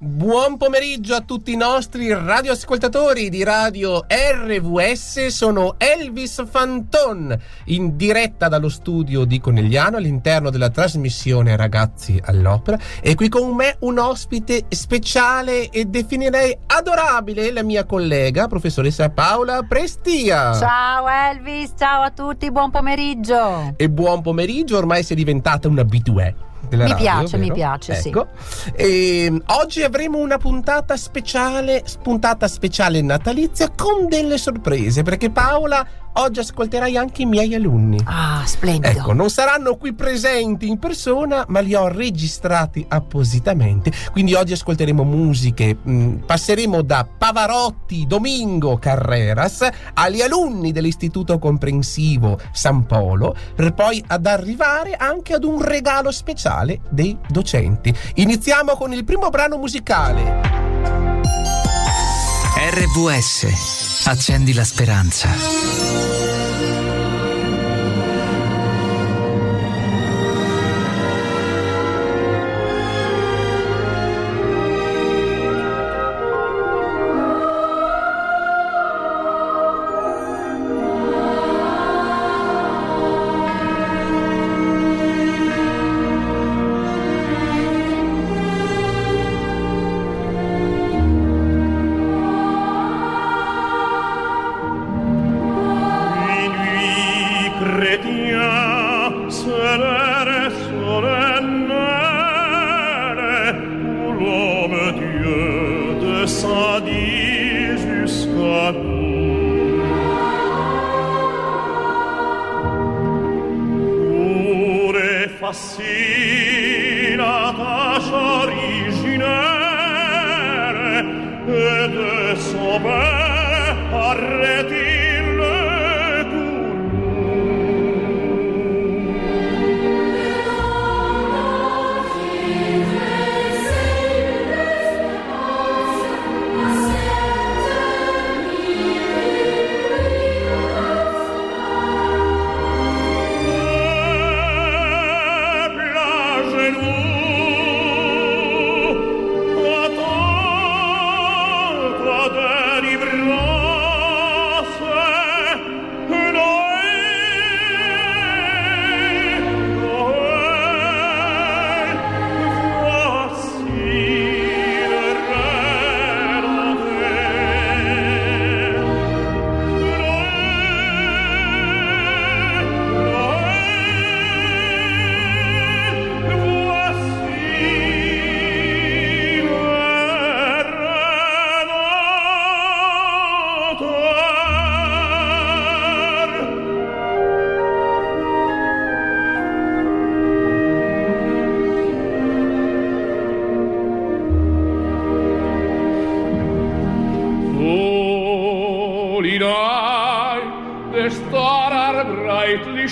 Buon pomeriggio a tutti i nostri radioascoltatori di radio RVS. Sono Elvis Fanton in diretta dallo studio di Conegliano all'interno della trasmissione Ragazzi all'Opera. E qui con me un ospite speciale e definirei adorabile, la mia collega, professoressa Paola Prestia. Ciao Elvis, ciao a tutti, buon pomeriggio. E buon pomeriggio, ormai sei diventata un abitué mi radio, piace, vero? mi piace, ecco. sì. E, oggi avremo una puntata speciale, puntata speciale natalizia con delle sorprese, perché Paola oggi ascolterai anche i miei alunni. Ah, splendido. Ecco, non saranno qui presenti in persona, ma li ho registrati appositamente. Quindi oggi ascolteremo musiche, mh, passeremo da Pavarotti, Domingo, Carreras agli alunni dell'Istituto Comprensivo San Polo, per poi ad arrivare anche ad un regalo speciale dei docenti. Iniziamo con il primo brano musicale. RVS. Accendi la speranza.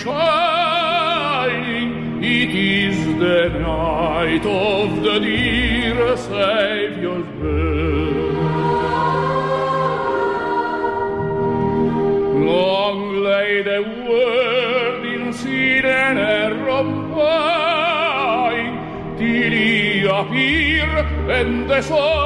shining. It is the night of the dear Saviour's birth. Long lay the world in sin and error blind, till he appeared and the soul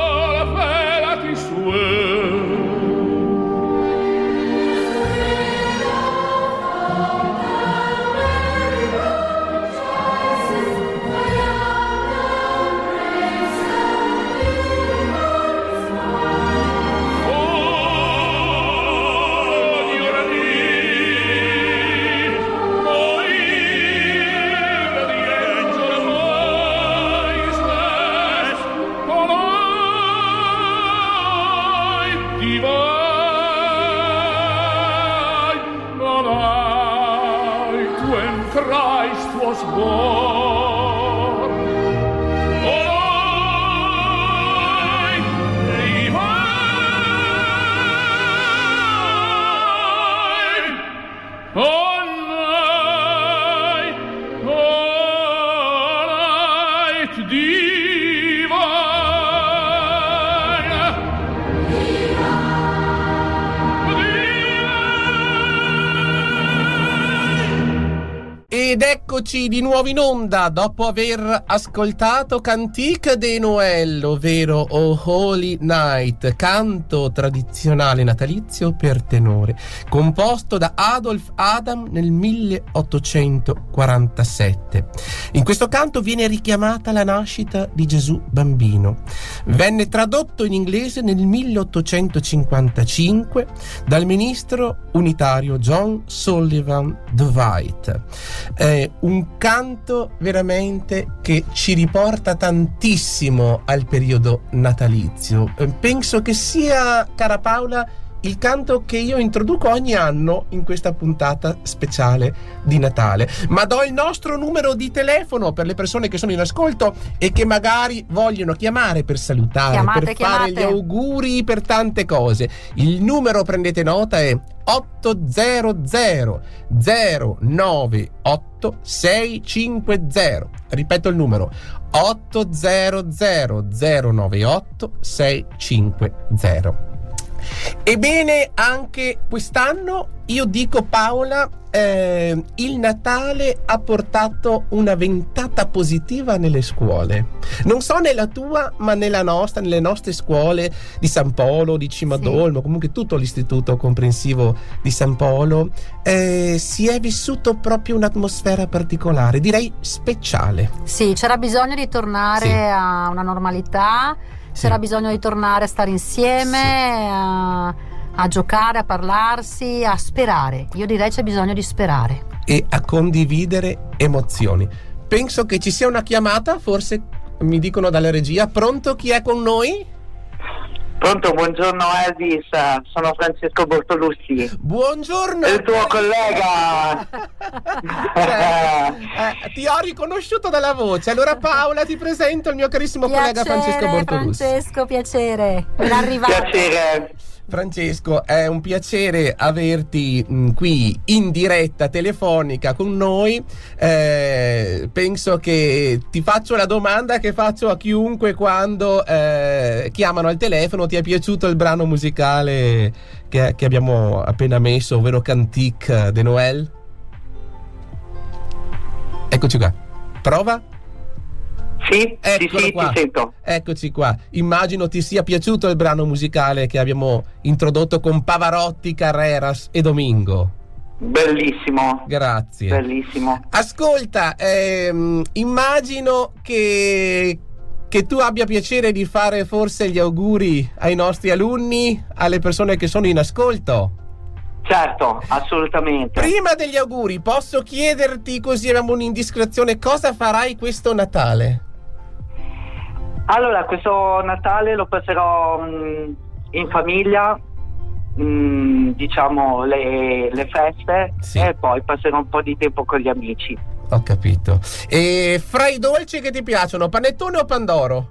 Eccoci di nuovo in onda dopo aver ascoltato Cantique de Noël, ovvero O Holy Night, canto tradizionale natalizio per tenore, composto da Adolf Adam nel 1847. In questo canto viene richiamata la nascita di Gesù bambino. Venne tradotto in inglese nel 1855 dal ministro unitario John Sullivan Dwight. Eh, un canto veramente che ci riporta tantissimo al periodo natalizio. Eh, Penso che sia, cara Paola, il canto che io introduco ogni anno in questa puntata speciale di Natale. Ma do il nostro numero di telefono per le persone che sono in ascolto e che magari vogliono chiamare per salutare, Chiamate, per fare chiamate. gli auguri per tante cose. Il numero, prendete nota, è 800 098 650. Ripeto il numero 800 098 650. Ebbene, anche quest'anno io dico Paola, eh, il Natale ha portato una ventata positiva nelle scuole. Non so nella tua, ma nella nostra, nelle nostre scuole di San Polo, di Cimadolmo, comunque tutto l'istituto comprensivo di San Polo, eh, si è vissuto proprio un'atmosfera particolare, direi speciale. Sì, c'era bisogno di tornare Sì. a una normalità, c'era bisogno di tornare a stare insieme, a, a giocare, a parlarsi, a sperare. Io direi c'è bisogno di sperare. e a condividere emozioni. Penso che ci sia una chiamata, forse mi dicono dalla regia. Pronto chi è con noi? Pronto, buongiorno Elvis, sono Francesco Bortolussi, Buongiorno. il tuo collega. Cioè, eh, ti ho riconosciuto dalla voce. Allora Paola ti presento il mio carissimo collega Francesco Bortolussi. Francesco, piacere. Ben arrivato. Piacere. Francesco, è un piacere averti mh, qui in diretta telefonica con noi. Eh, penso che ti faccio la domanda che faccio a chiunque quando eh, chiamano al telefono. Ti è piaciuto il brano musicale che, che abbiamo appena messo, ovvero Cantique de Noël? Eccoci qua. Prova? Sì, Eccolo sì, qua. ti sento. Eccoci qua. Immagino ti sia piaciuto il brano musicale che abbiamo introdotto con Pavarotti, Carreras e Domingo. Bellissimo, Grazie. bellissimo. Ascolta, ehm, immagino che, che tu abbia piacere di fare forse gli auguri ai nostri alunni, alle persone che sono in ascolto. Certo, assolutamente. Prima degli auguri, posso chiederti, così abbiamo un'indiscrezione, cosa farai questo Natale? Allora, questo Natale lo passerò mh, in famiglia, mh, diciamo le, le feste Sì. e poi passerò un po' di tempo con gli amici. Ho capito. E fra i dolci che ti piacciono, panettone o pandoro?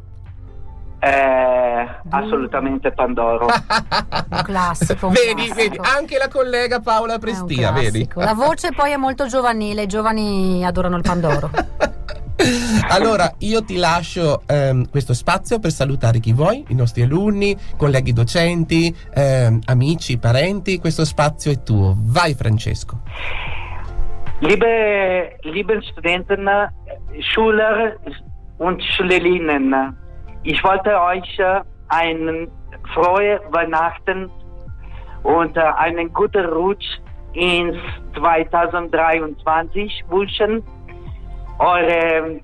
Eh, assolutamente Pandoro. Un classico, un vedi, classico. vedi, anche la collega Paola Prestia, vedi? La voce poi è molto giovanile, i giovani adorano il Pandoro. allora, io ti lascio ehm, questo spazio per salutare chi vuoi, i nostri alunni, colleghi docenti, ehm, amici, parenti. Questo spazio è tuo. Vai, Francesco. Liebe, lieben Studenten, Schüler und Schülerinnen, ich wollte euch äh, einen frohe Weihnachten und äh, einen guten Rutsch ins 2023 wünschen. Eure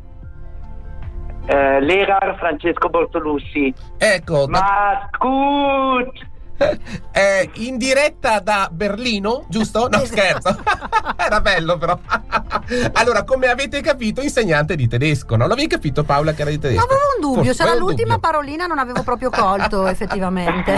äh, Lehrer Francesco Bortolussi. Ecco, da- Macht's gut! Eh, in diretta da Berlino, giusto? No, scherzo. Era bello però. allora, come avete capito, insegnante di tedesco. Non l'avevi capito Paola che era di tedesco? Avevo un dubbio, Forse- un l'ultima dubbio. parolina, non avevo proprio colto effettivamente.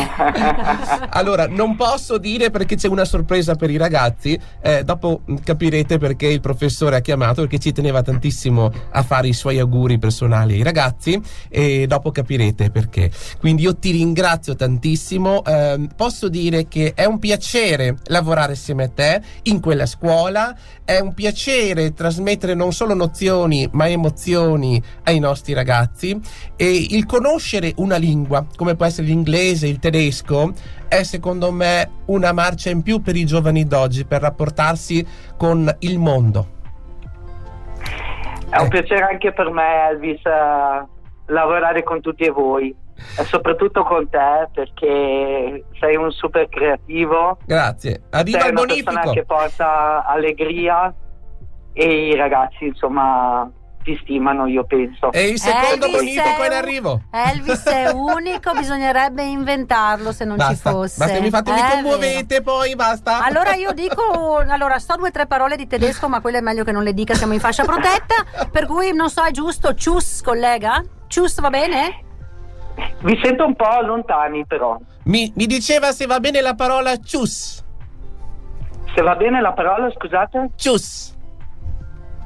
Allora, non posso dire perché c'è una sorpresa per i ragazzi. eh, dopo capirete perché il professore ha chiamato, perché ci teneva tantissimo a fare i suoi auguri personali ai ragazzi. E dopo capirete perché. Quindi io ti ringrazio tantissimo. Ehm, posso dire che è un piacere lavorare assieme a te in quella scuola. È un piacere trasmettere non solo nozioni, ma emozioni ai nostri ragazzi. E il conoscere una lingua, come può essere l'inglese, il tedesco, è secondo me una marcia in più per i giovani d'oggi per rapportarsi con il mondo. È un Eh. piacere anche per me, Elvis, eh, lavorare con tutti voi e soprattutto con te perché sei un super creativo, Grazie. Arriva sei il una persona bonifico. che porta allegria e i ragazzi, insomma, ti stimano, io penso. E il secondo Elvis bonifico è in arrivo. Elvis è unico, bisognerebbe inventarlo se non Basta, ci fosse. basta, mi fate, mi vero. commuovete poi, basta. Allora io dico, allora sto due o tre parole di tedesco, ma quelle è meglio che non le dica, siamo in fascia protetta, per cui non so, è giusto, cius collega? Cius va bene? Vi sento un po' lontani però. Mi, mi diceva se va bene la parola cius. Se va bene la parola, scusate? Cius.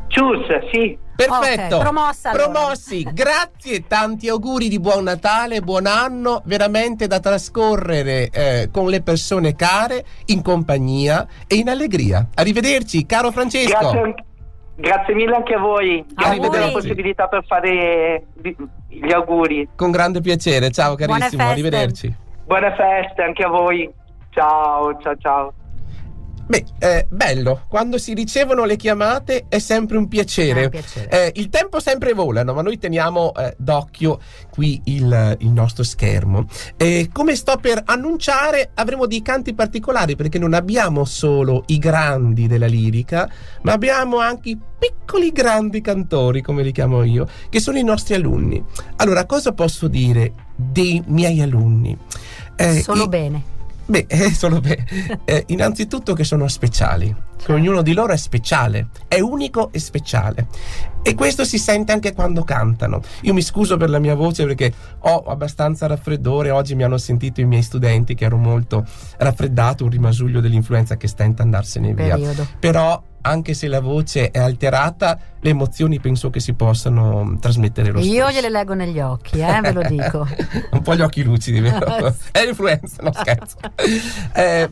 Cius, sì. Perfetto. Ok, promossa allora. Promossi. Grazie, tanti auguri di buon Natale, buon anno, veramente da trascorrere eh, con le persone care, in compagnia e in allegria. Arrivederci, caro Francesco. Grazie, grazie mille anche a voi. Grazie per la possibilità per fare gli auguri. Con grande piacere. Ciao Buone carissimo, feste. arrivederci. Buone feste anche a voi. Ciao, ciao, ciao. Beh, eh, bello, quando si ricevono le chiamate è sempre un piacere. Un piacere. Eh, il tempo sempre vola, no? ma noi teniamo eh, d'occhio qui il, il nostro schermo. E come sto per annunciare, avremo dei canti particolari perché non abbiamo solo i grandi della lirica, ma abbiamo anche i piccoli grandi cantori, come li chiamo io, che sono i nostri alunni. Allora, cosa posso dire dei miei alunni? Eh, Solo i- bene. Beh, eh, solo beh, eh, innanzitutto che sono speciali, che ognuno di loro è speciale, è unico e speciale. E questo si sente anche quando cantano. Io mi scuso per la mia voce perché ho abbastanza raffreddore. Oggi mi hanno sentito i miei studenti che ero molto raffreddato, un rimasuglio dell'influenza che stenta andarsene via. Periodo. Però, anche se la voce è alterata, le emozioni penso che si possano trasmettere lo stesso. Io gliele leggo negli occhi, eh, ve lo dico. un po' gli occhi lucidi, vero? È l'influenza, no scherzo. Eh,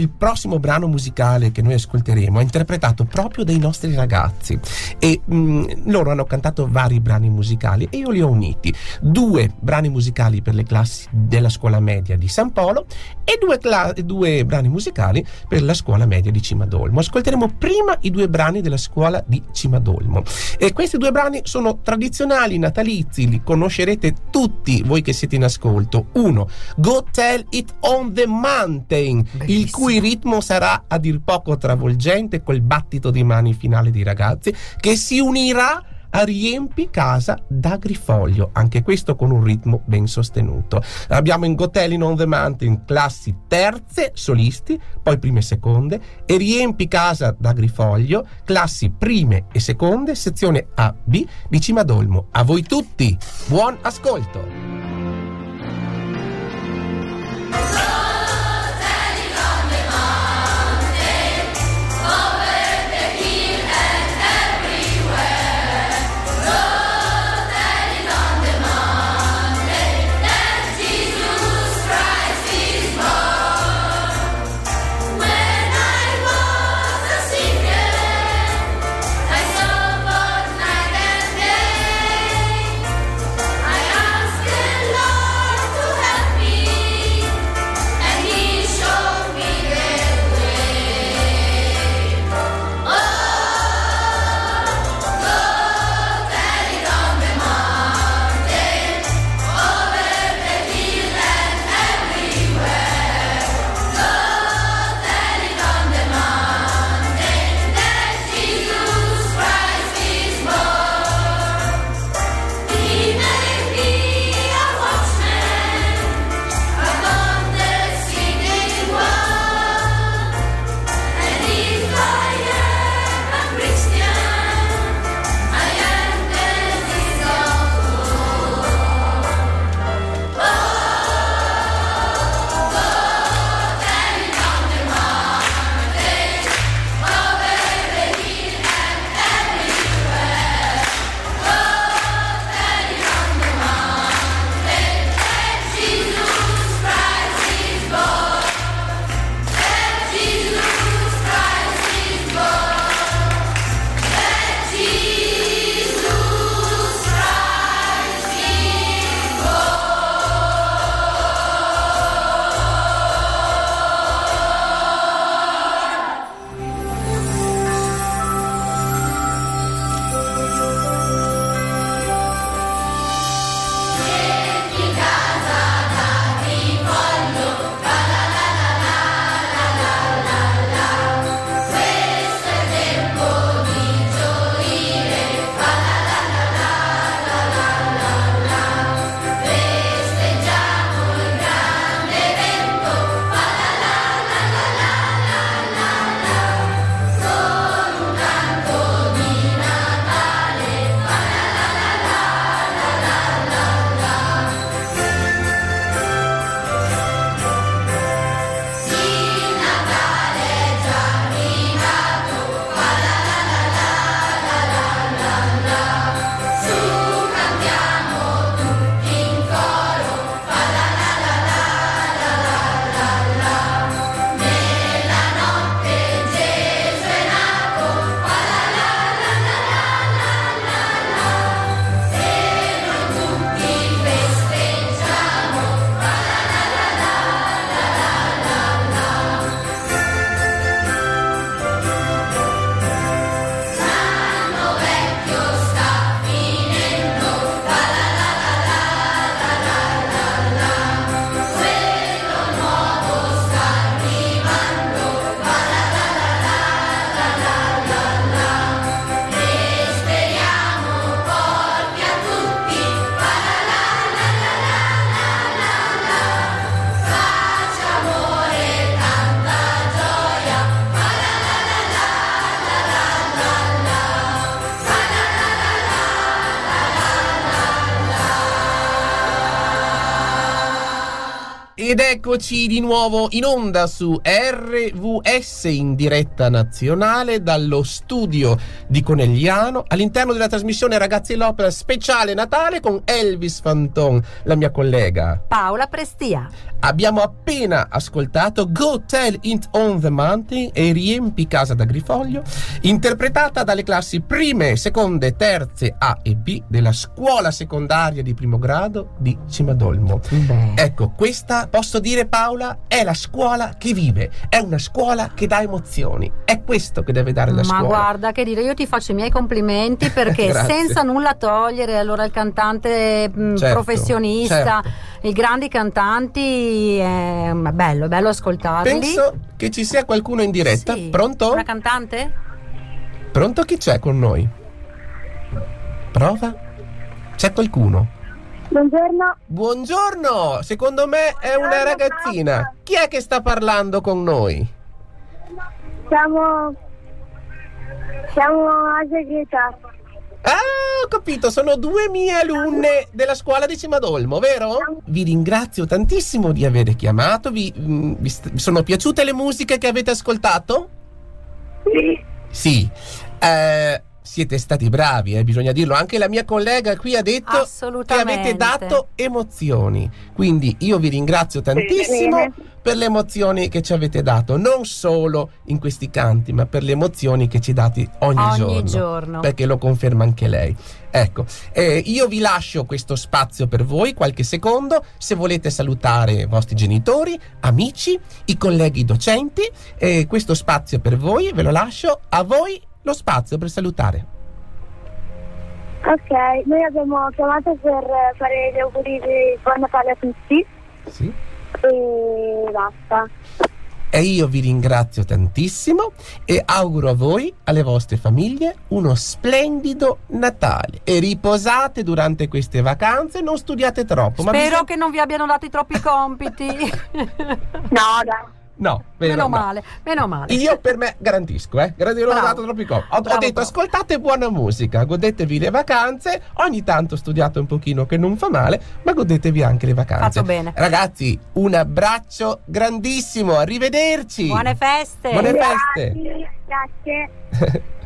il prossimo brano musicale che noi ascolteremo è interpretato proprio dai nostri ragazzi e mh, loro hanno cantato vari brani musicali e io li ho uniti. Due brani musicali per le classi della scuola media di San Polo e due, cla- due brani musicali per la scuola media di Cimadolmo. Ascolteremo prima i due brani della scuola di Cimadolmo. E questi due brani sono tradizionali, natalizi, li conoscerete tutti voi che siete in ascolto. Uno, Go Tell It on the Mountain, il Bellissimo. cui ritmo sarà a dir poco travolgente col battito di mani finale dei ragazzi, che si unirà a Riempi casa d'Agrifoglio, anche questo con un ritmo ben sostenuto. Abbiamo in Gotelin on the Mountain classi terze, solisti, poi prime e seconde, e Riempi casa d'Agrifoglio, classi prime e seconde, sezione A, B di Cimadolmo. A voi tutti, buon ascolto! Eccoci di nuovo in onda su RVS in diretta nazionale dallo studio di Conegliano all'interno della trasmissione Ragazzi l'Opera speciale Natale con Elvis Fanton, la mia collega. Paola Prestia. Abbiamo appena ascoltato Go Tell It on the Mountain e Riempi casa da Grifoglio, interpretata dalle classi prime, seconde, terze A e B della scuola secondaria di primo grado di Cimadolmo. Beh. Ecco, questa posso dire Paola è la scuola che vive, è una scuola che dà emozioni. È questo che deve dare la Ma scuola. guarda che dire, io ti faccio i miei complimenti perché senza nulla togliere allora il cantante mh, Certo, professionista, certo. i grandi cantanti, è ma è bello, è bello ascoltarli. Penso che ci sia qualcuno in diretta. Sì. Pronto? Una cantante? Pronto chi c'è con noi? Prova? C'è qualcuno? Buongiorno, Buongiorno, secondo me è una ragazzina. Chi è che sta parlando con noi? siamo siamo a Segreta. Ah, ho capito, sono due mie alunne della scuola di Cimadolmo, vero? Vi ringrazio tantissimo di aver chiamato, vi, mm, vi sono piaciute le musiche che avete ascoltato? Sì, Sì, Eh, siete stati bravi, eh, bisogna dirlo. Anche la mia collega qui ha detto che avete dato emozioni. Quindi io vi ringrazio tantissimo Bene. per le emozioni che ci avete dato, non solo in questi canti, ma per le emozioni che ci date ogni, Ogni giorno. giorno. Perché lo conferma anche lei. Ecco, eh, io vi lascio questo spazio per voi, qualche secondo, se volete salutare i vostri genitori, amici, i colleghi docenti, eh, questo spazio per voi, ve lo lascio a voi lo spazio per salutare. ok, noi abbiamo chiamato per fare gli auguri di buon Natale a tutti Sì. e basta. E io vi ringrazio tantissimo e auguro a voi, alle vostre famiglie, uno splendido Natale. E riposate durante queste vacanze, non studiate troppo. ma Spero bisogna- che non vi abbiano dato i troppi compiti. No, dai. No, vero, meno no. male, meno male. Io per me garantisco, eh. Garantisco, non ho dato troppi Ho, ho Bravo, detto bravo. ascoltate buona musica, godetevi le vacanze. Ogni tanto studiate un pochino che non fa male, ma godetevi anche le vacanze. Fatto bene. Ragazzi, un abbraccio grandissimo, arrivederci. Buone feste. Buone feste. Grazie, grazie.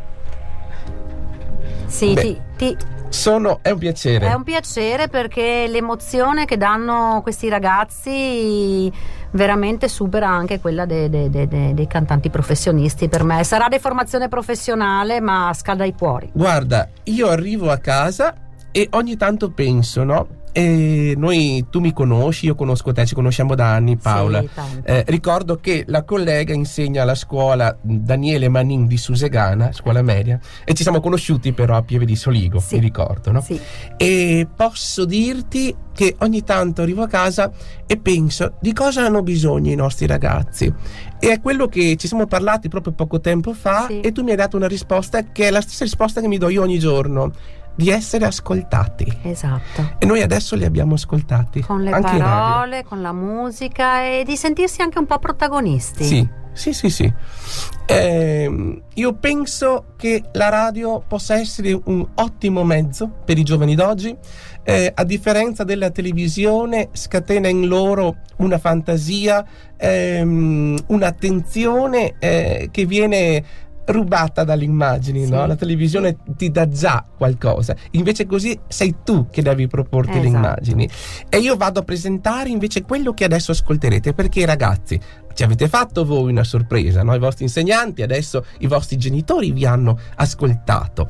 Sì, Beh. ti- ti, Sono, è un piacere. È un piacere perché l'emozione che danno questi ragazzi veramente supera anche quella dei, dei- dei- dei- cantanti professionisti per me. Sarà deformazione professionale, ma scalda i cuori. Guarda, io arrivo a casa e ogni tanto penso, no? E noi, tu mi conosci, io conosco te, ci conosciamo da anni, Paola. Sì. Eh, ricordo che la collega insegna alla scuola Daniele Manin di Susegana, scuola media, e ci siamo conosciuti però a Pieve di Soligo, Sì. mi ricordo, no? Sì. E posso dirti che ogni tanto arrivo a casa e penso di cosa hanno bisogno i nostri ragazzi. E è quello che ci siamo parlati proprio poco tempo fa Sì. e tu mi hai dato una risposta che è la stessa risposta che mi do io ogni giorno, di essere ascoltati. Esatto. E noi adesso li abbiamo ascoltati. Con le parole, con la musica e di sentirsi anche un po' protagonisti. Sì, sì, sì, sì. Ehm, io penso che la radio possa essere un ottimo mezzo per i giovani d'oggi. Eh, a differenza della televisione, scatena in loro una fantasia, ehm, un'attenzione eh, che viene rubata dalle immagini, Sì. no? La televisione ti dà già qualcosa, invece così sei tu che devi proporti le Esatto. immagini. E io vado a presentare invece quello che adesso ascolterete, perché ragazzi, ci avete fatto voi una sorpresa, no? I vostri insegnanti, adesso i vostri genitori vi hanno ascoltato.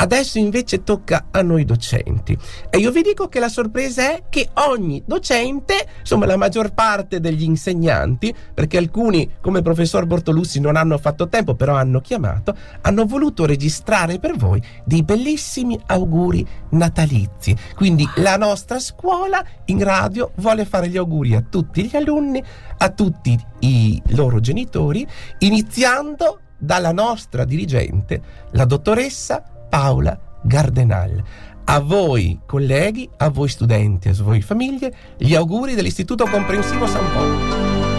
Adesso invece tocca a noi docenti. E io vi dico che la sorpresa è che ogni docente, insomma la maggior parte degli insegnanti, perché alcuni come il professor Bortolussi non hanno fatto tempo, però hanno chiamato, hanno voluto registrare per voi dei bellissimi auguri natalizi. Quindi la nostra scuola in radio vuole fare gli auguri a tutti gli alunni, a tutti i loro genitori, iniziando dalla nostra dirigente, la dottoressa Paola Gardenal. A voi colleghi, a voi studenti, a voi famiglie, gli auguri dell'Istituto Comprensivo San Polo.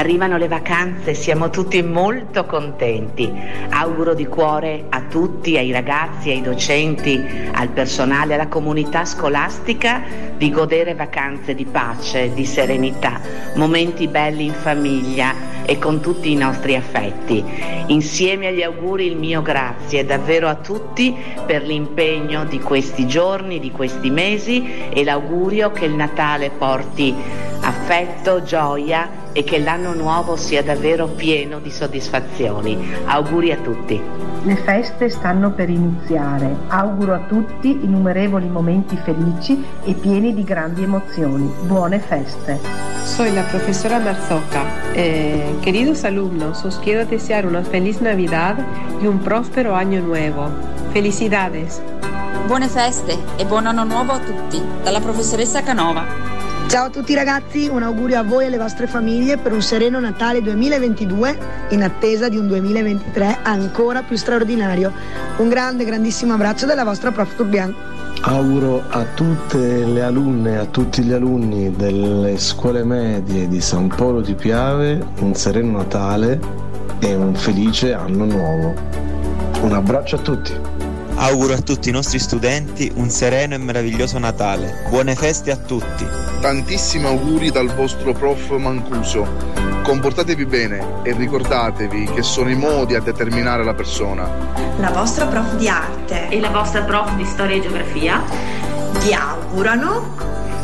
Arrivano le vacanze, siamo tutti molto contenti. Auguro di cuore a tutti, ai ragazzi, ai docenti, al personale, alla comunità scolastica di godere vacanze di pace, di serenità, momenti belli in famiglia e con tutti i nostri affetti. Insieme agli auguri il mio grazie davvero a tutti per l'impegno di questi giorni, di questi mesi e l'augurio che il Natale porti affetto, gioia e che l'anno nuovo sia davvero pieno di soddisfazioni. Auguri a tutti. Le feste stanno per iniziare. Auguro a tutti innumerevoli momenti felici e pieni di grandi emozioni. Buone feste. Soy la profesora Marzoca. Eh, queridos alumnos, os quiero desear una feliz Navidad y un próspero año nuevo. Felicidades. Buone feste e buon anno nuovo a tutti, dalla professoressa Canova. Ciao a tutti ragazzi, un augurio a voi e alle vostre famiglie per un sereno Natale 2022 in attesa di un 2023 ancora più straordinario. Un grande, grandissimo abbraccio dalla vostra prof Turbian. Auguro a tutte le alunne e a tutti gli alunni delle scuole medie di San Polo di Piave un sereno Natale e un felice anno nuovo. Un abbraccio a tutti. Auguro a tutti i nostri studenti un sereno e meraviglioso Natale. Buone feste a tutti. Tantissimi auguri dal vostro prof Mancuso. Comportatevi bene e ricordatevi che sono i modi a determinare la persona. La vostra prof di arte e la vostra prof di storia e geografia vi augurano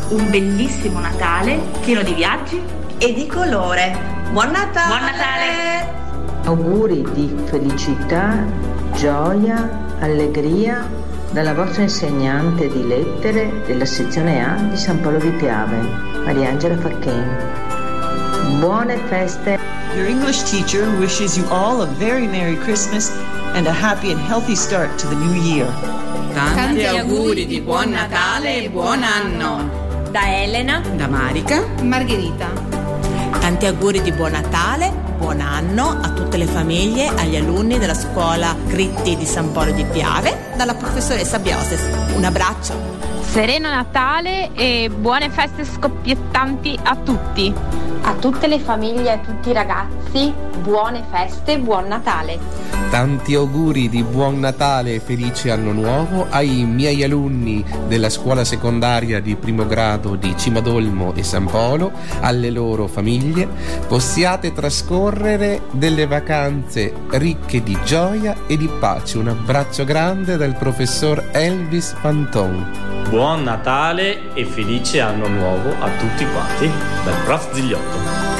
un bellissimo Natale pieno di viaggi e di colore. Buon Natale! Buon Natale! Auguri di felicità, gioia, allegria dalla vostra insegnante di lettere della sezione A di San Paolo di Piave, Mariangela Facchen. Buone feste! Your English teacher wishes you all a very Merry Christmas and a happy and healthy start to the new year. Tanti auguri di buon Natale e buon anno! Da Elena, da Marica, Margherita. Tanti auguri di buon Natale, buon anno a tutte le famiglie, agli alunni della scuola Gritti di San Polo di Piave, dalla professoressa Bioses. Un abbraccio. Sereno Natale e buone feste scoppiettanti a tutti. A tutte le famiglie e a tutti i ragazzi, buone feste e buon Natale. Tanti auguri di buon Natale e felice anno nuovo ai miei alunni della scuola secondaria di primo grado di Cimadolmo e San Polo, alle loro famiglie. Possiate trascorrere delle vacanze ricche di gioia e di pace. Un abbraccio grande dal professor Elvis Fanton. Buon Natale e felice anno nuovo a tutti quanti dal prof Zigliotto.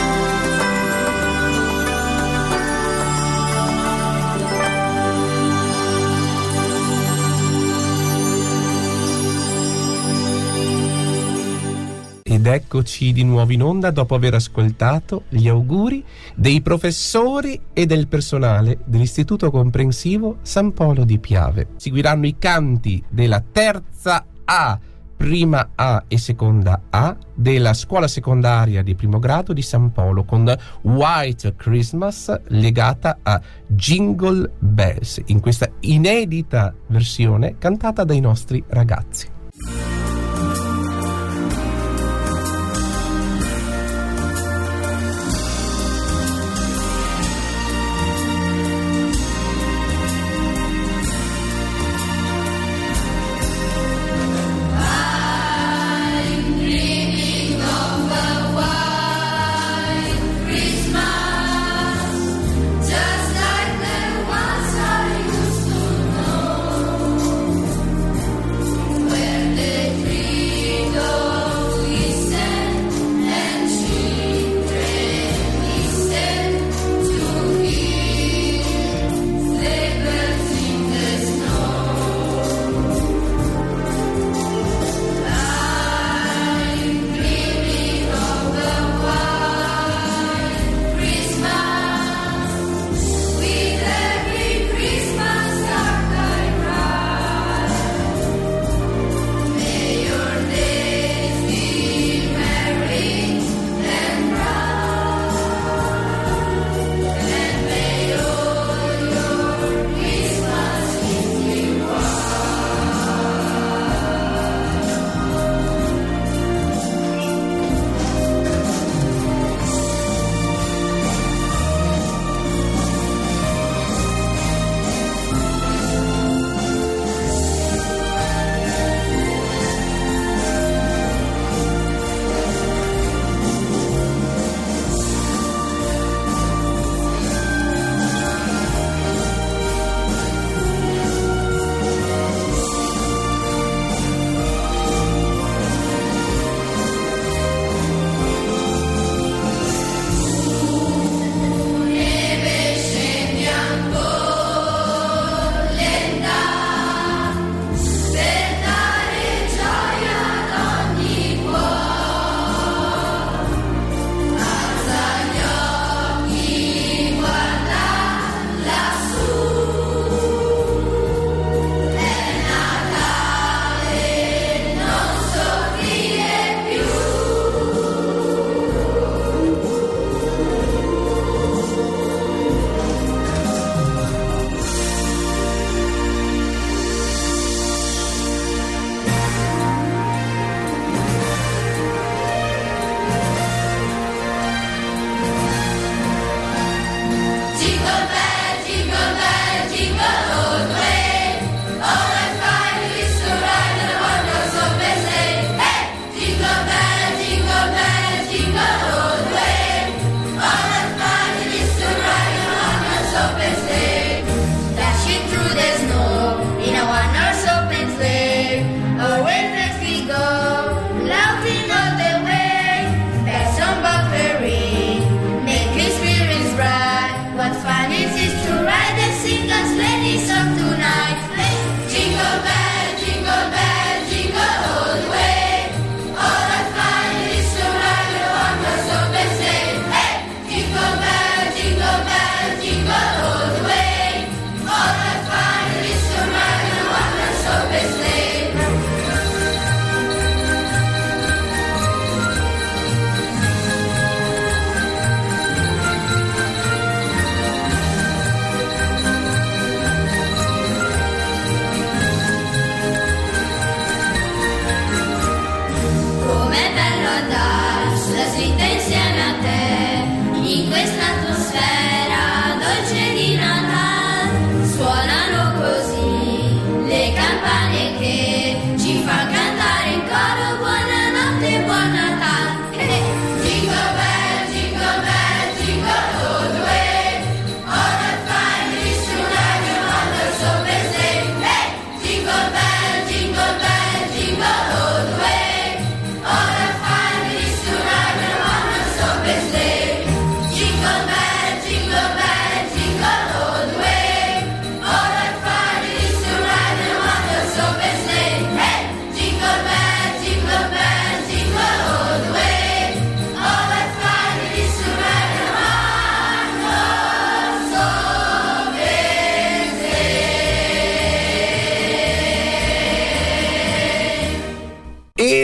Ed eccoci di nuovo in onda dopo aver ascoltato gli auguri dei professori e del personale dell'Istituto Comprensivo San Polo di Piave. Seguiranno i canti della terza A, prima A e seconda A della scuola secondaria di primo grado di San Polo con White Christmas legata a Jingle Bells in questa inedita versione cantata dai nostri ragazzi.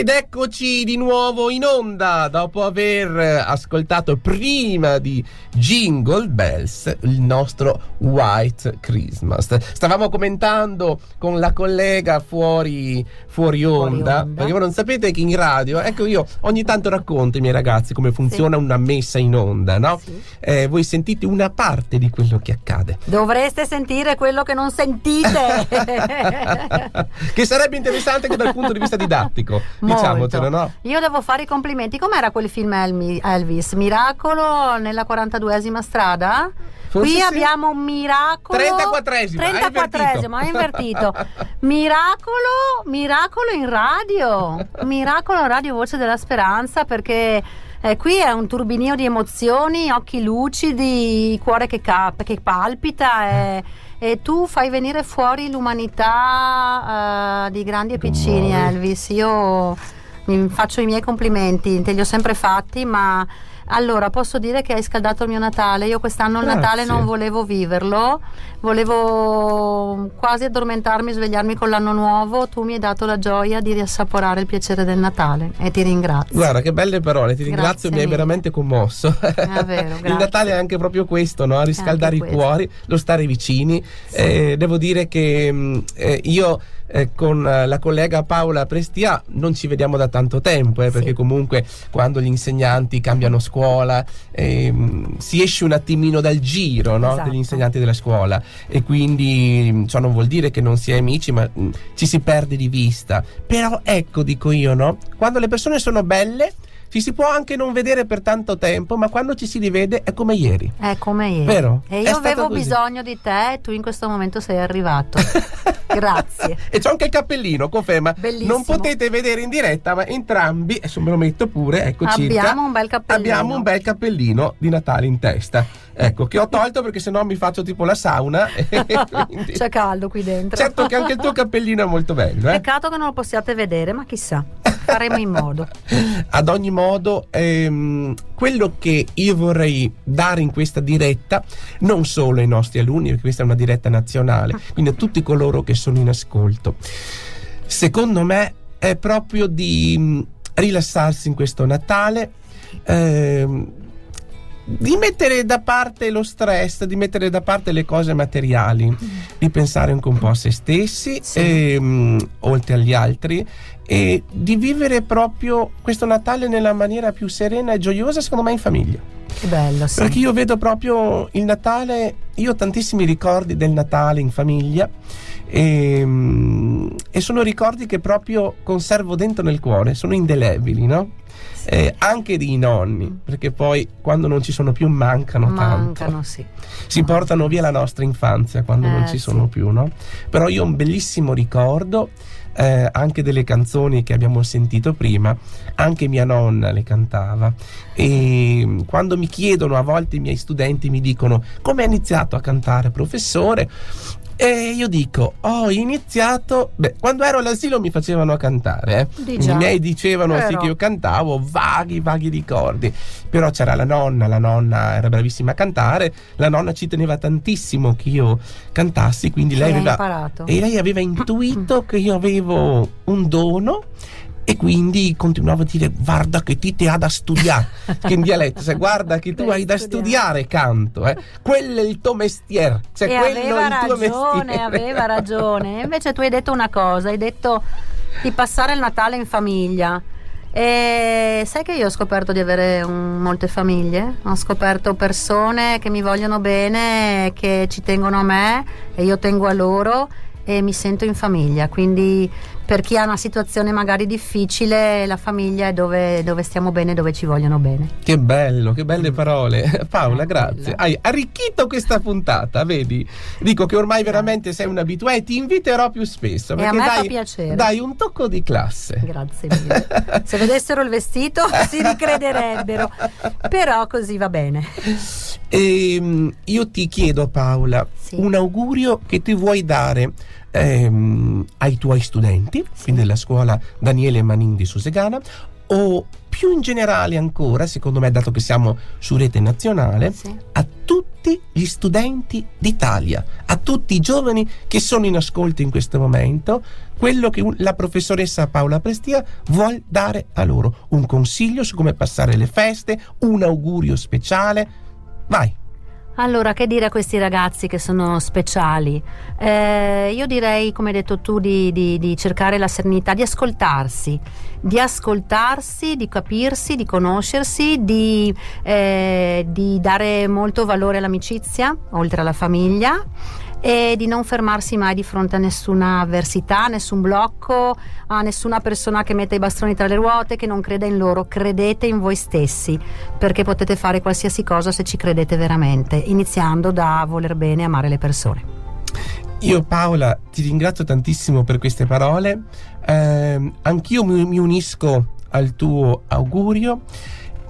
Ed eccoci di nuovo in onda dopo aver ascoltato prima di Jingle Bells il nostro White Christmas. Stavamo commentando con la collega fuori, fuori, onda, onda. perché voi non sapete che in radio, ecco io ogni tanto racconto ai miei ragazzi come funziona una messa in onda, no? Eh, voi sentite una parte di quello che accade. Dovreste sentire quello che non sentite. che sarebbe interessante anche dal punto di vista didattico, Molto. Diciamocelo, no? Io devo fare i complimenti. Com'era quel film Elvis? Miracolo nella 42esima strada? Forse Qui sì. abbiamo un miracolo 34esima, hai 34esimo, hai invertito. miracolo, miracolo in radio. Miracolo in radio Voce della Speranza perché eh, qui è un turbinio di emozioni, occhi lucidi, cuore che, cap- che palpita e, e tu fai venire fuori l'umanità eh, di grandi e piccini. Elvis. Io faccio i miei complimenti, te li ho sempre fatti, ma allora posso dire che hai scaldato il mio Natale. Io quest'anno il Grazie. Natale non volevo viverlo, volevo quasi addormentarmi, svegliarmi con l'anno nuovo. Tu mi hai dato la gioia di riassaporare il piacere del Natale e ti ringrazio. Guarda che belle parole, ti Grazie ringrazio, mi hai mille. veramente commosso. È vero, Il grazie. Natale è anche proprio questo, no? riscaldare i cuori, lo stare vicini. Eh, devo dire che mh, eh, io eh, con eh, la collega Paola Prestia non ci vediamo da tanto tempo, eh, perché comunque quando gli insegnanti cambiano scuola ehm, si esce un attimino dal giro no? Esatto. degli insegnanti della scuola e quindi mh, ciò non vuol dire che non si è amici, ma mh, ci si perde di vista. Però ecco, dico io, no? quando le persone sono belle ci si può anche non vedere per tanto tempo, ma quando ci si rivede è come ieri. È come ieri. Vero? E io avevo così. bisogno di te e tu in questo momento sei arrivato. Grazie. E c'ho anche il cappellino, conferma. Bellissimo. Non potete vedere in diretta, ma entrambi, adesso me lo metto pure, ecco circa. Abbiamo un bel cappellino. Abbiamo un bel cappellino di Natale in testa. Ecco, che ho tolto perché sennò mi faccio tipo la sauna. C'è caldo qui dentro. Certo che anche il tuo cappellino è molto bello, eh? Peccato che non lo possiate vedere, ma chissà, faremo in modo. Ad ogni modo, ehm, quello che io vorrei dare in questa diretta, non solo ai nostri alunni, perché questa è una diretta nazionale, quindi a tutti coloro che sono in ascolto, secondo me è proprio di mh, rilassarsi in questo Natale. ehm, di mettere da parte lo stress, di mettere da parte le cose materiali, di pensare anche un po' a se stessi, ehm, oltre agli altri, e di vivere proprio questo Natale nella maniera più serena e gioiosa, secondo me, in famiglia. Che bello, sì. Perché io vedo proprio il Natale, io ho tantissimi ricordi del Natale in famiglia e, mm, e sono ricordi che proprio conservo dentro nel cuore, sono indelebili, no? Eh, anche dei nonni, perché poi quando non ci sono più mancano, tanto. Mancano, sì. Si portano via la nostra infanzia quando non Eh, ci sì. sono più, no? Però io ho un bellissimo ricordo eh, anche delle canzoni che abbiamo sentito prima, anche mia nonna le cantava. E mm, quando mi chiedono a volte i miei studenti mi dicono come hai iniziato a cantare professore e io dico ho iniziato beh quando ero all'asilo mi facevano cantare eh. I miei dicevano sì Però. che io cantavo vaghi vaghi ricordi però c'era la nonna la nonna era bravissima a cantare la nonna ci teneva tantissimo che io cantassi quindi lei aveva lei aveva intuito che io avevo un dono e quindi continuavo a dire guarda che ti te ha da studiare che in dialetto cioè guarda che tu hai da studiare canto eh. quello è il tuo mestiere cioè e aveva ragione, aveva ragione. Invece tu hai detto una cosa, hai detto di passare il Natale in famiglia. E sai che io ho scoperto di avere un- molte famiglie? Ho scoperto persone che mi vogliono bene, che ci tengono a me e io tengo a loro e mi sento in famiglia. Quindi per chi ha una situazione magari difficile, la famiglia è dove, dove stiamo bene, dove ci vogliono bene. Che bello, che belle parole. Paola, grazie. Hai arricchito questa puntata, vedi? Dico che ormai veramente sei un abituato e ti inviterò più spesso. E Perché a me fa dai, piacere. dai un tocco di classe. Grazie mille. Se vedessero il vestito si ricrederebbero. Però così va bene. Ehm, io ti chiedo, Paola, un augurio che ti vuoi dare ehm, ai tuoi studenti, quindi della scuola Daniele Manin di Susegana, più in generale ancora, secondo me, dato che siamo su rete nazionale, a tutti gli studenti d'Italia, a tutti i giovani che sono in ascolto in questo momento, quello che la professoressa Paola Prestia vuol dare a loro. Un consiglio su come passare le feste, un augurio speciale. Vai. Allora, che dire a questi ragazzi che sono speciali? Eh, io direi, come hai detto tu, di, di- di cercare la serenità, di ascoltarsi, di ascoltarsi, di capirsi, di conoscersi, di, eh, di dare molto valore all'amicizia, oltre alla famiglia e di non fermarsi mai di fronte a nessuna avversità, nessun blocco, a nessuna persona che mette i bastoni tra le ruote, che non crede in loro. Credete in voi stessi, perché potete fare qualsiasi cosa se ci credete veramente, iniziando da voler bene e amare le persone. Io Paola ti ringrazio tantissimo per queste parole, Ehm, anch'io mi unisco al tuo augurio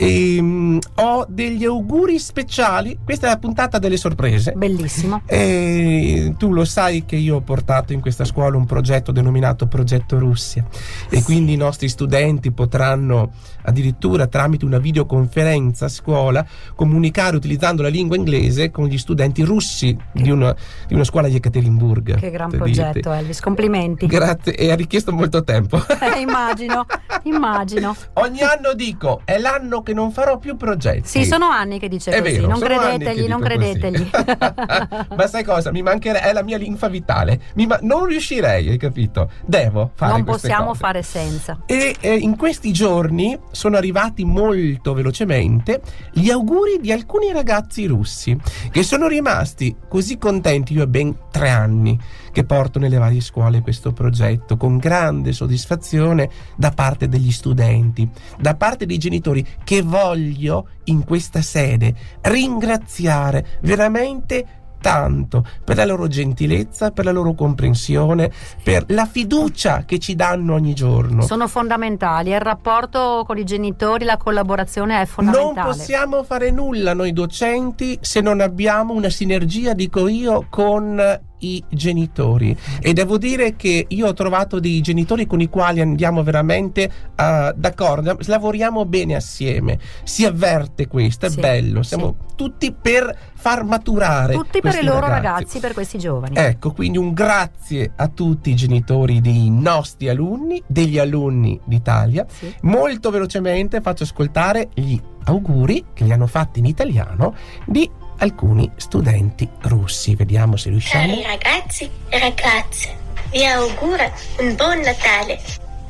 e mm, ho degli auguri speciali, questa è la puntata delle sorprese. Bellissimo. E tu lo sai che io ho portato in questa scuola un progetto denominato Progetto Russia e quindi i nostri studenti potranno addirittura tramite una videoconferenza a scuola comunicare utilizzando la lingua inglese con gli studenti russi di una, di una scuola di Ekaterinburg. Che gran progetto, dirti. Elvis, complimenti. Grazie, e ha richiesto molto tempo. Eh, immagino, immagino. Ogni anno dico, è l'anno che non farò più progetti. Sì, sono anni che dice È così, vero, non credetegli, non credetegli. Ma sai cosa? Mi mancherebbe, è la mia linfa vitale. Mi ma- non riuscirei, hai capito? Devo fare non possiamo cose. fare senza. E eh, in questi giorni sono arrivati molto velocemente gli auguri di alcuni ragazzi russi che sono rimasti così contenti. Io ho ben tre anni che porto nelle varie scuole questo progetto con grande soddisfazione da parte degli studenti, da parte dei genitori che voglio in questa sede ringraziare veramente tanto per la loro gentilezza, per la loro comprensione, per la fiducia che ci danno ogni giorno. Sono fondamentali, il rapporto con i genitori, la collaborazione è Non fondamentale. possiamo fare nulla noi docenti se non abbiamo una sinergia, dico io, con i genitori e devo dire che io ho trovato dei genitori con i quali andiamo veramente eh, d'accordo, lavoriamo bene assieme, si avverte questo, è Sì, bello, siamo tutti per far maturare Tutti per i loro ragazzi. ragazzi, per questi giovani. Ecco, quindi un grazie a tutti i genitori dei nostri alunni, degli alunni d'Italia. Molto velocemente faccio ascoltare gli auguri che li hanno fatti in italiano di alcuni studenti russi. Vediamo se riusciamo. Cari ragazzi e ragazze, vi auguro un buon Natale.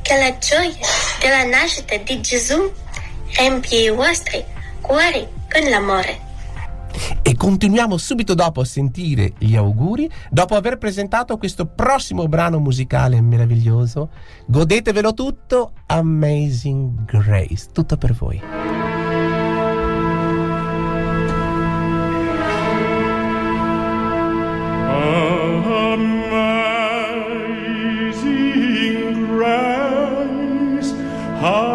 Che la gioia della nascita di Gesù riempie i vostri cuori con l'amore. E continuiamo subito dopo a sentire gli auguri, dopo aver presentato questo prossimo brano musicale meraviglioso. Godetevelo tutto, Amazing Grace, tutto per voi. heart.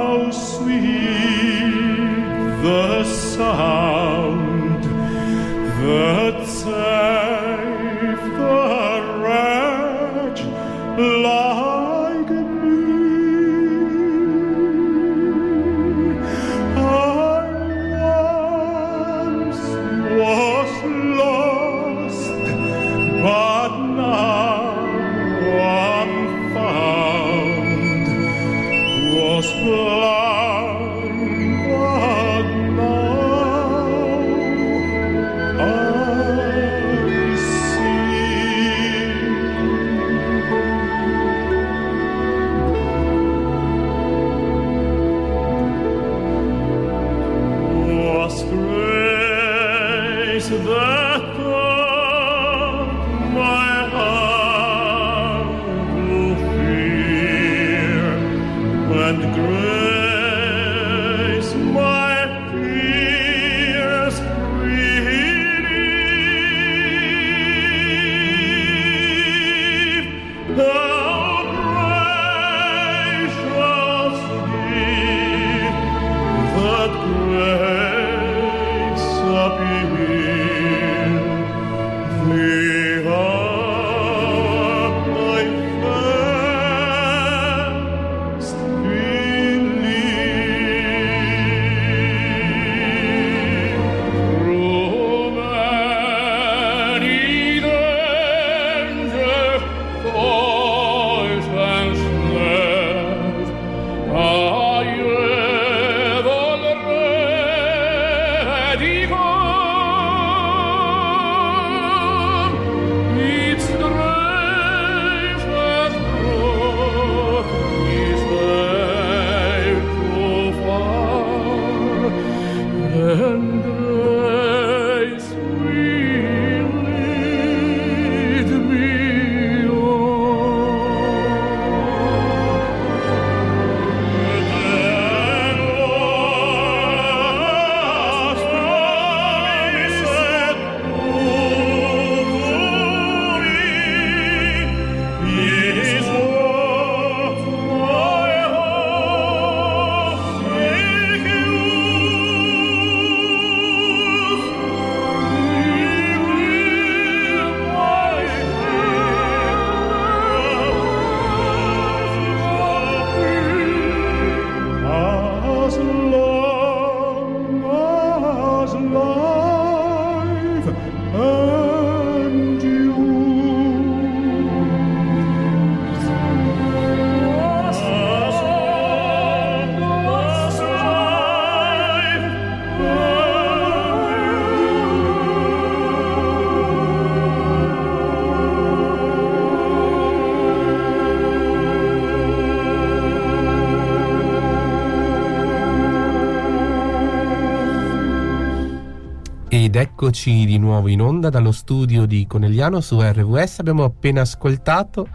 Eccoci di nuovo in onda dallo studio di Conegliano su RWS. Abbiamo appena ascoltato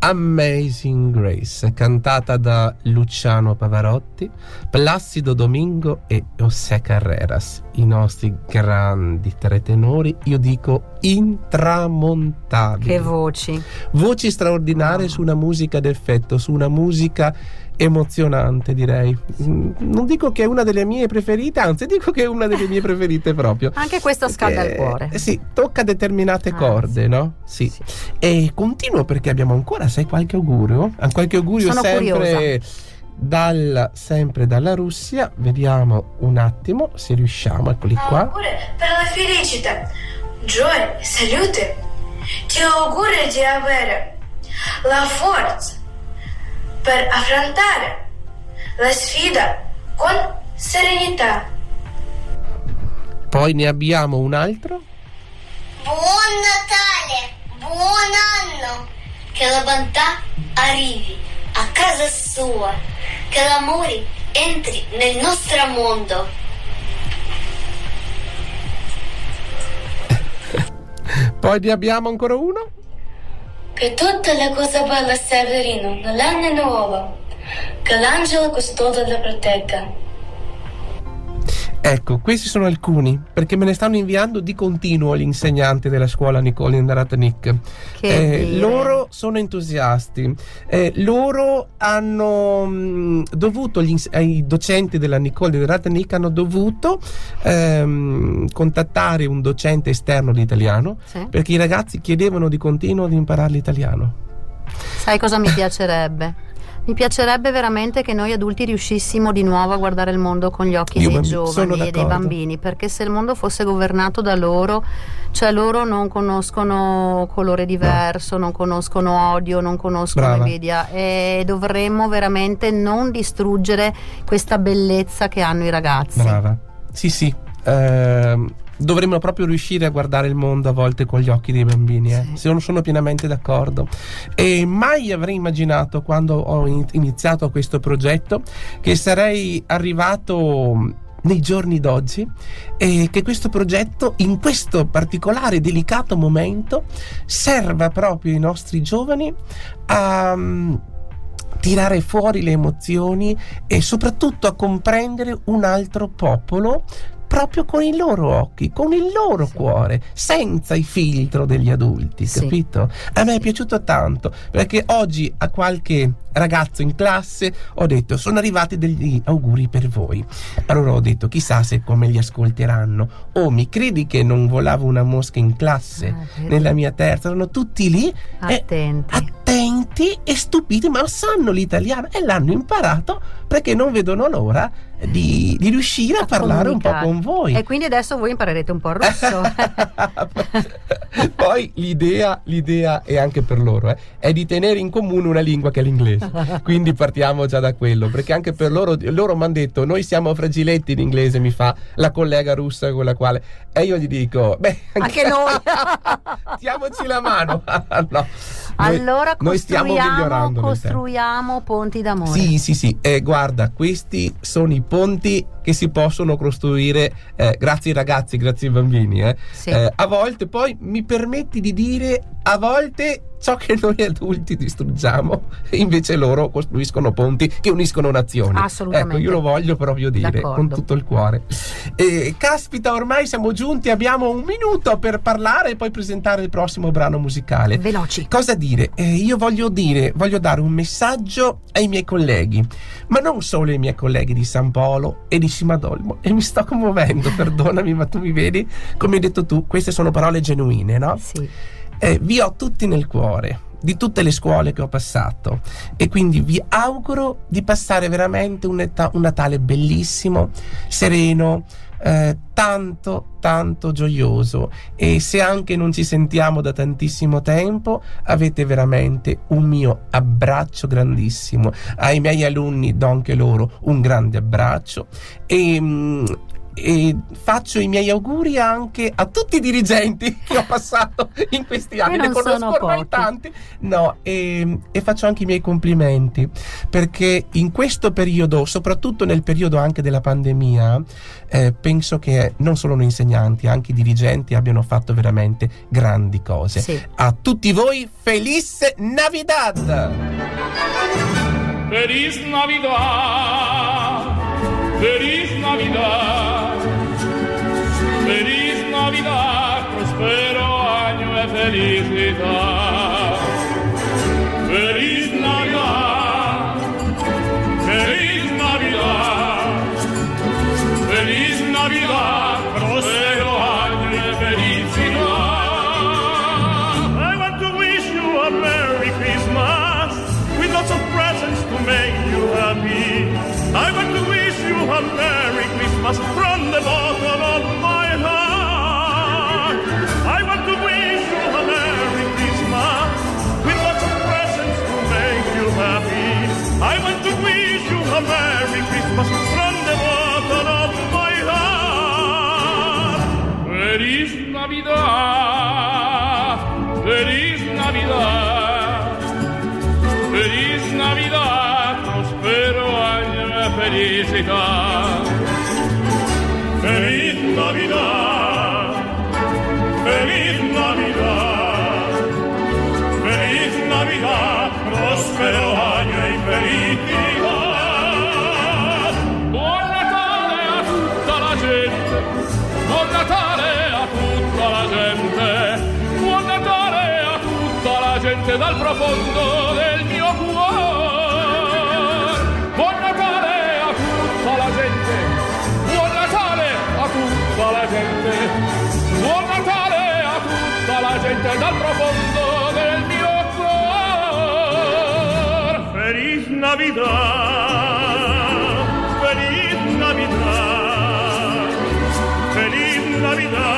Amazing Grace, cantata da Luciano Pavarotti, Placido Domingo e José Carreras, i nostri grandi tre tenori, io dico intramontabili. Che voci. Voci straordinarie su una musica d'effetto, su una musica emozionante direi. Mm, Non dico che è una delle mie preferite, anzi dico che è una delle mie preferite proprio. Anche questo scalda il Eh, cuore. eh sì, tocca determinate Ah, corde, no? Sì. E continuo perché abbiamo ancora, sai, qualche augurio? Ah, Qualche augurio Sono sempre dalla, sempre dalla Russia. Vediamo un attimo se riusciamo, eccoli qua. Auguri per la felicità, gioia, salute. Ti auguro di avere la forza per affrontare la sfida con serenità. Poi ne abbiamo un altro. Buon Natale, buon anno, che la bontà arrivi a casa sua, che l'amore entri nel nostro mondo. Poi ne abbiamo ancora uno. Che tutte le cose belle servirino nell'anno nuovo, che l'angelo custode la protegga. Ecco, questi sono alcuni, perché me ne stanno inviando di continuo gli insegnanti della scuola Nicole. Che Eh, loro sono entusiasti, Eh, loro hanno mh, dovuto, gli i docenti della Nicole Indaratnik hanno dovuto ehm, contattare un docente esterno di italiano, Sì. perché i ragazzi chiedevano di continuo di imparare l'italiano. Sai cosa mi piacerebbe? Mi piacerebbe veramente che noi adulti riuscissimo di nuovo a guardare il mondo con gli occhi Io dei bambi- giovani e dei bambini, perché se il mondo fosse governato da loro, cioè loro non conoscono colore diverso, non conoscono odio, non conoscono Brava. invidia e dovremmo veramente non distruggere questa bellezza che hanno i ragazzi. Brava. Sì, sì. ehm, dovremmo proprio riuscire a guardare il mondo a volte con gli occhi dei bambini. Eh? Sono, sono pienamente d'accordo. E mai avrei immaginato quando ho in- iniziato questo progetto che sarei arrivato nei giorni d'oggi e che questo progetto in questo particolare delicato momento serva proprio i nostri giovani a mm, tirare fuori le emozioni e soprattutto a comprendere un altro popolo proprio con i loro occhi, con il loro cuore, senza il filtro degli adulti, Sì. capito? A me è piaciuto tanto perché oggi a qualche ragazzo in classe ho detto sono arrivati degli auguri per voi. Allora ho detto chissà se come li ascolteranno. Oh, mi credi che non volava una mosca in classe Ah, nella mia terza? Erano tutti lì e Attenti e stupiti, ma sanno l'italiano e l'hanno imparato perché non vedono l'ora di, di riuscire a, parlare un po' comunicare. con voi. E quindi adesso voi imparerete un po' il russo. Poi l'idea, l'idea è anche per loro, eh, è di tenere in comune una lingua che è l'inglese. Quindi partiamo già da quello, perché anche per loro, loro mi hanno detto, noi siamo fragiletti in inglese, mi fa la collega russa con la quale... E io gli dico, beh, Anche noi. diamoci la mano. no. Noi- allora noi stiamo costruiamo, migliorando costruiamo ponti d'amore. Sì, sì, sì. Eh, guarda, questi sono i ponti che si possono costruire eh, grazie ai ragazzi, grazie ai bambini. eh. Sì. Eh, a volte poi mi permetti di dire, a volte ciò che noi adulti distruggiamo, invece loro costruiscono ponti che uniscono nazioni. Assolutamente. Ecco, io lo voglio proprio dire D'accordo. con tutto il cuore. Eh, caspita, ormai siamo giunti, abbiamo un minuto per parlare e poi presentare il prossimo brano musicale. Veloci. Cosa dire? Eh, io voglio dire, voglio dare un messaggio ai miei colleghi, ma non solo ai miei colleghi di San Polo e di Simadolmo. E mi sto commuovendo, perdonami, ma tu mi vedi, come hai detto tu, queste sono parole genuine, no? Sì. Eh, vi ho tutti nel cuore di tutte le scuole che ho passato. E quindi vi auguro di passare veramente un, eta- un Natale bellissimo, sereno, eh, tanto tanto gioioso. E se anche non ci sentiamo da tantissimo tempo avete veramente un mio abbraccio grandissimo. Ai miei alunni do anche loro un grande abbraccio. E, mm, e faccio i miei auguri anche a tutti i dirigenti che ho passato in questi anni. Ne non conosco sono ormai pochi. tanti. No, e, e faccio anche i miei complimenti perché in questo periodo, soprattutto nel periodo anche della pandemia, eh, penso che non solo noi insegnanti, anche i dirigenti abbiano fatto veramente grandi cose. Sì. A tutti voi, Feliz Navidad! Feliz Navidad, Feliz Navidad, Feliz Navidad, prospero año e felicidad. Feliz Navidad, Feliz Navidad, Feliz Navidad, prospero año e felicidad. I want to wish you a Merry Christmas with lots of presents to make you happy. I want Merry Christmas from the bottom gente dal profondo del mio cuore. Buon Natale a tutta la gente, buon Natale a tutta la gente, buon Natale a tutta la gente. Dal profondo del mio cuore. Feliz Navidad, Feliz Navidad, Feliz Navidad,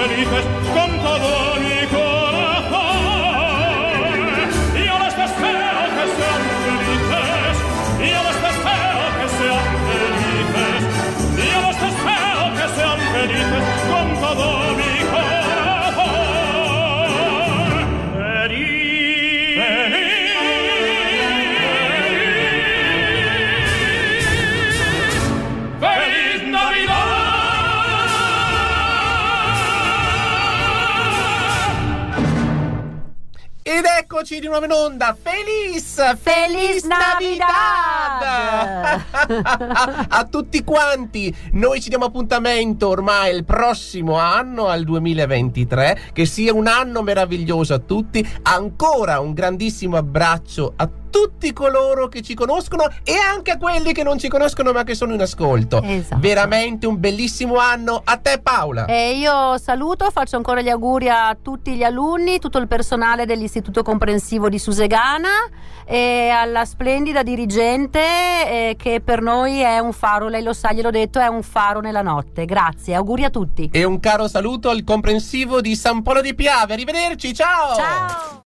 felices con todo mi corazón. Yo les deseo que sean felices, yo les deseo que sean felices, yo les deseo que sean felices con todo mi corazón. Eccoci di nuovo in onda. Feliz! Feliz Navidad! a tutti quanti, noi ci diamo appuntamento ormai il prossimo anno, al 2023. Che sia un anno meraviglioso a tutti. Ancora un grandissimo abbraccio a tutti coloro che ci conoscono e anche a quelli che non ci conoscono ma che sono in ascolto. Esatto. Veramente un bellissimo anno a te Paola. E io saluto, faccio ancora gli auguri a tutti gli alunni, tutto il personale dell'Istituto Comprensivo di Susegana e alla splendida dirigente eh, che per noi è un faro, lei lo sa, gliel'ho detto, è un faro nella notte. Grazie, auguri a tutti. E un caro saluto al comprensivo di San Polo di Piave. Arrivederci, ciao! Ciao!